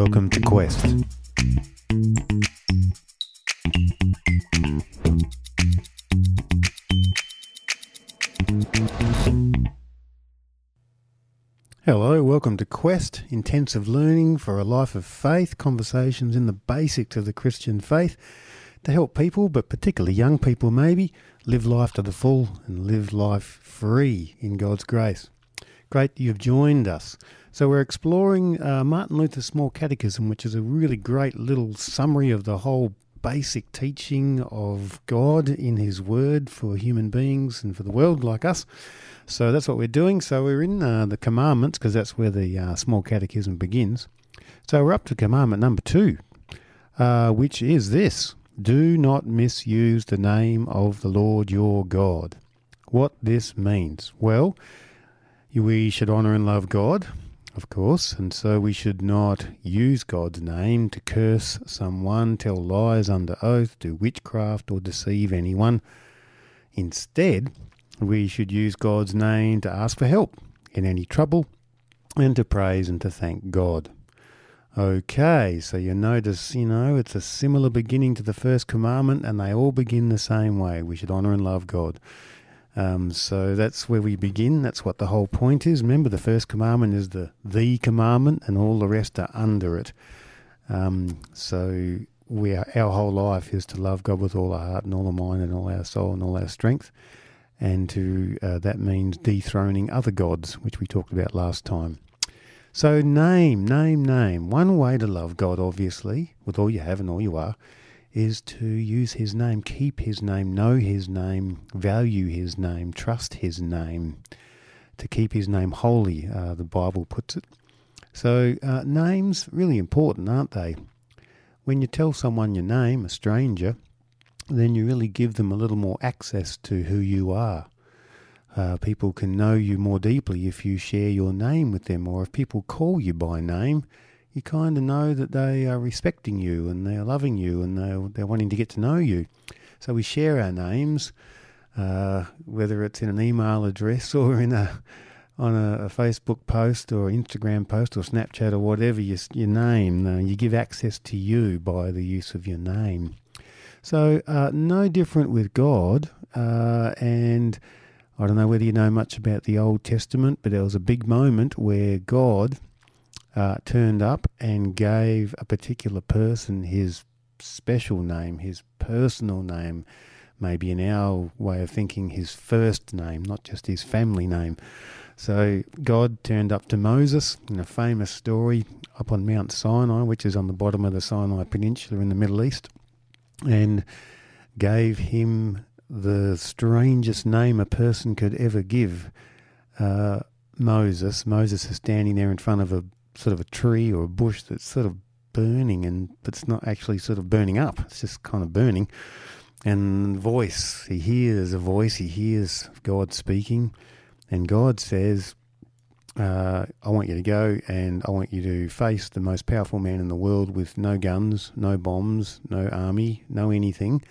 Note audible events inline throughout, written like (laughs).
welcome to Quest. Hello, welcome to Quest, intensive learning for a life of faith, conversations in the basics of the Christian faith to help people, but particularly young people maybe, live life to the full and live life free in God's grace. Great you've joined us. So, we're exploring uh, Martin Luther's Small Catechism, which is a really great little summary of the whole basic teaching of God in His Word for human beings and for the world like us. So, that's what we're doing. So, we're in uh, the commandments because that's where the uh, Small Catechism begins. So, we're up to commandment number two, uh, which is this Do not misuse the name of the Lord your God. What this means? Well, we should honour and love God of course, and so we should not use God's name to curse someone, tell lies under oath, do witchcraft, or deceive anyone. Instead, we should use God's name to ask for help in any trouble and to praise and to thank God. Okay, so you notice, you know, it's a similar beginning to the first commandment, and they all begin the same way. We should honour and love God. Um, so that's where we begin. That's what the whole point is. Remember, the first commandment is the the commandment, and all the rest are under it. Um, so we are, our whole life is to love God with all our heart and all our mind and all our soul and all our strength, and to uh, that means dethroning other gods, which we talked about last time. So name, name, name. One way to love God, obviously, with all you have and all you are, is to use his name, keep his name, know his name, value his name, trust his name, to keep his name holy, uh, the Bible puts it. So, uh, names really important, aren't they? When you tell someone your name, a stranger, then you really give them a little more access to who you are. Uh, people can know you more deeply if you share your name with them, or if people call you by name, you kind of know that they are respecting you and they're loving you and they're, they're wanting to get to know you. So we share our names, uh, whether it's in an email address (laughs) or in a on a, a, Facebook post or Instagram post or Snapchat or whatever you, your name. Uh, you give access to you by the use of your name. So uh, no different with God. Uh, and I don't know whether you know much about the Old Testament, but there was a big moment where God uh, turned up and gave a particular person his special name, his personal name, maybe in our way of thinking, his first name, not just his family name. So God turned up to Moses in a famous story up on Mount Sinai, which is on the bottom of the Sinai Peninsula in the Middle East, and gave him the strangest name a person could ever give. Uh, Moses. Moses is standing there in front of a sort of a tree or a bush that's sort of burning and it's not actually sort of burning up. It's just kind of burning. And voice he hears a voice he hears god speaking. And god says uh, i want you to go and i want you to face the most powerful man in the world with no guns no bombs no army no anything.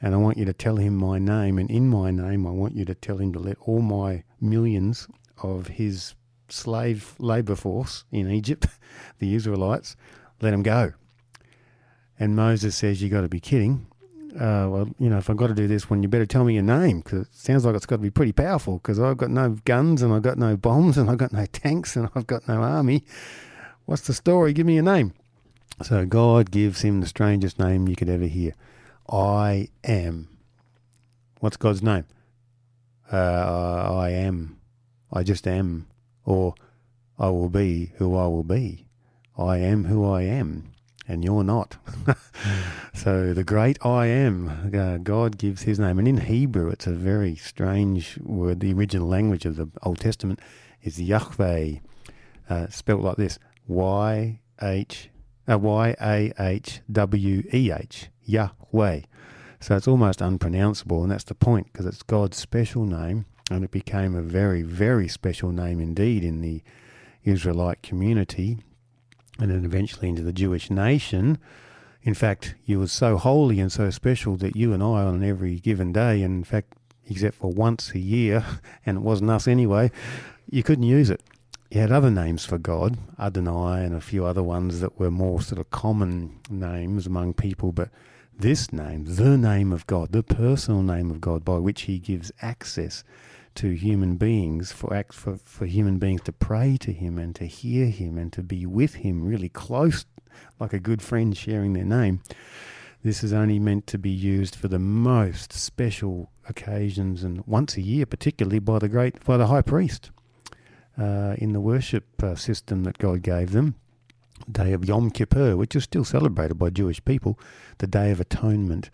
And i want you to tell him my name. And in my name i want you to tell him to let all my millions of his slave labor force in Egypt, (laughs) the Israelites, let them go. And Moses says, You got to be kidding. Uh, well, you know, if I've got to do this one, you better tell me your name because it sounds like it's got to be pretty powerful because I've got no guns and I've got no bombs and I've got no (laughs) tanks and I've got no army. What's the story? Give me your name. So God gives him the strangest name you could ever hear I am. What's God's name? Uh, I am. I just am or I will be who I will be. I am who I am, and you're not. (laughs) so the great I am, uh, God gives his name. And in Hebrew, it's a very strange word. The original language of the Old Testament is Yahweh, uh, spelt like this Y H uh, Y A H W E H, Yahweh. So it's almost unpronounceable, and that's the point because it's God's special name and it became a very, very special name indeed in the Israelite community, and then eventually into the Jewish nation. In fact, you was so holy and so special that you and I, on every given day, and in fact, except for once a year, (laughs) and it wasn't us anyway, you couldn't use it. You had other names for God, Adonai, and a few other ones that were more sort of common names among people. But this name, the name of God, the personal name of God, by which he gives access to human beings for, for for human beings to pray to him and to hear him and to be with him really close like a good friend sharing their name. This is only meant to be used for the most special occasions and once a year particularly by the great by the high priest uh, in the worship uh, system that God gave them day of Yom Kippur which is still celebrated by Jewish people the day of atonement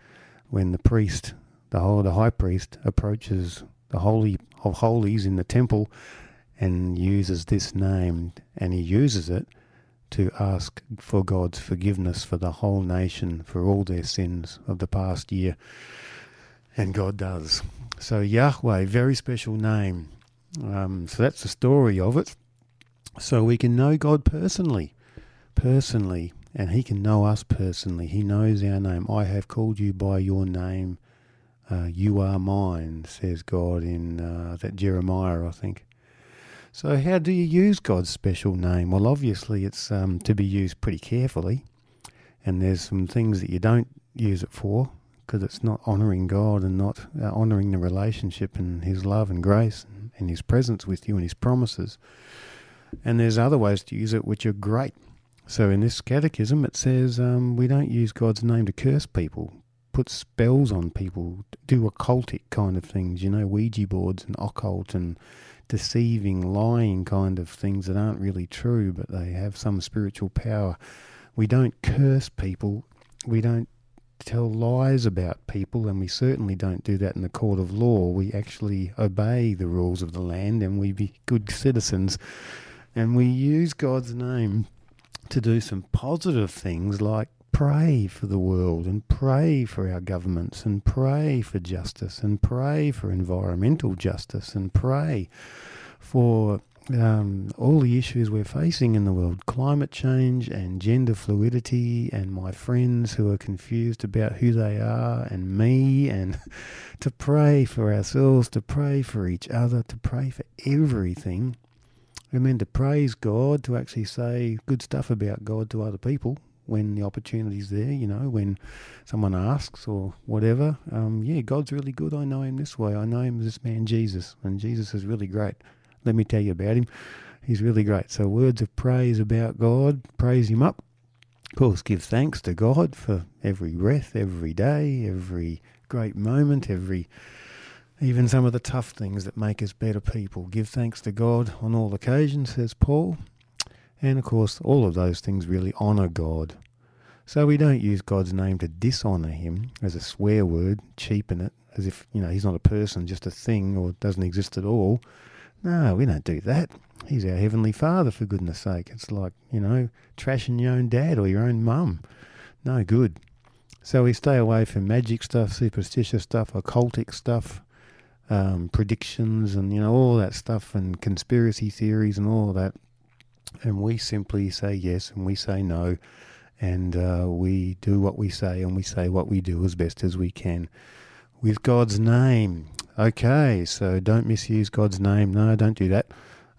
when the priest the whole the high priest approaches the holy of holies in the temple and uses this name and he uses it to ask for God's forgiveness for the whole nation for all their sins of the past year. And God does. So Yahweh very special name. Um, so that's the story of it. So we can know God personally personally and he can know us personally he knows our name I have called you by your name uh, you are mine, says God in uh, that Jeremiah, I think. So, how do you use God's special name? Well, obviously, it's um, to be used pretty carefully, and there's some things that you don't use it for because it's not honouring God and not uh, honouring the relationship and His love and grace and, and His presence with you and His promises. And there's other ways to use it which are great. So in this catechism, it says um, we don't use God's name to curse people put spells on people, do occultic kind of things, you know, Ouija boards and occult and deceiving, lying kind of things that aren't really true, but they have some spiritual power. We don't curse people. We don't tell lies about people, and we certainly don't do that in the court of law. We actually obey the rules of the land and we be good citizens. And we use God's name to do some positive things like pray for the world and pray for our governments and pray for justice and pray for environmental justice and pray for um, all the issues we're facing in the world climate change and gender fluidity, and my friends who are confused about who they are, and me, and (laughs) to pray for ourselves, to pray for each other, to pray for everything. And then to praise God, to actually say good stuff about God to other people, when the opportunity's there, you know, when someone asks or whatever. Um, yeah, God's really good. I know him this way. I know him this man Jesus, and Jesus is really great. Let me tell you about him. He's really great. So, words of praise about God, praise him up. Of course, give thanks to God for every breath, every day, every great moment, every even some of the tough things that make us better people. Give thanks to God on all occasions, says Paul. And of course, all of those things really honour God. So we don't use God's name to dishonour him as a swear word, cheapen it, as if, you know, he's not a person, just a thing, or doesn't exist at all. No, we don't do that. He's our Heavenly Father, for goodness sake. It's like, you know, trashing your own dad or your own mum. No good. So we stay away from magic stuff, superstitious stuff, occultic stuff, um, predictions, and, you know, all that stuff, and conspiracy theories and all that and we simply say yes and we say no, and uh, we do what we say and we say what we do as best as we can with God's name. Okay, so don't misuse God's name. No, don't do that.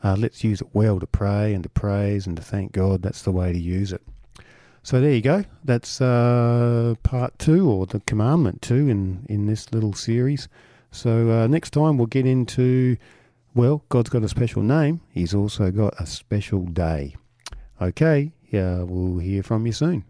Uh, let's use it well to pray and to praise and to thank God. That's the way to use it. So there you go. That's uh, part two, or the commandment two, in in this little series. So uh, next time we'll get into, well, God's got a special name. He's also got a special day. Okay, yeah, we'll hear from you soon.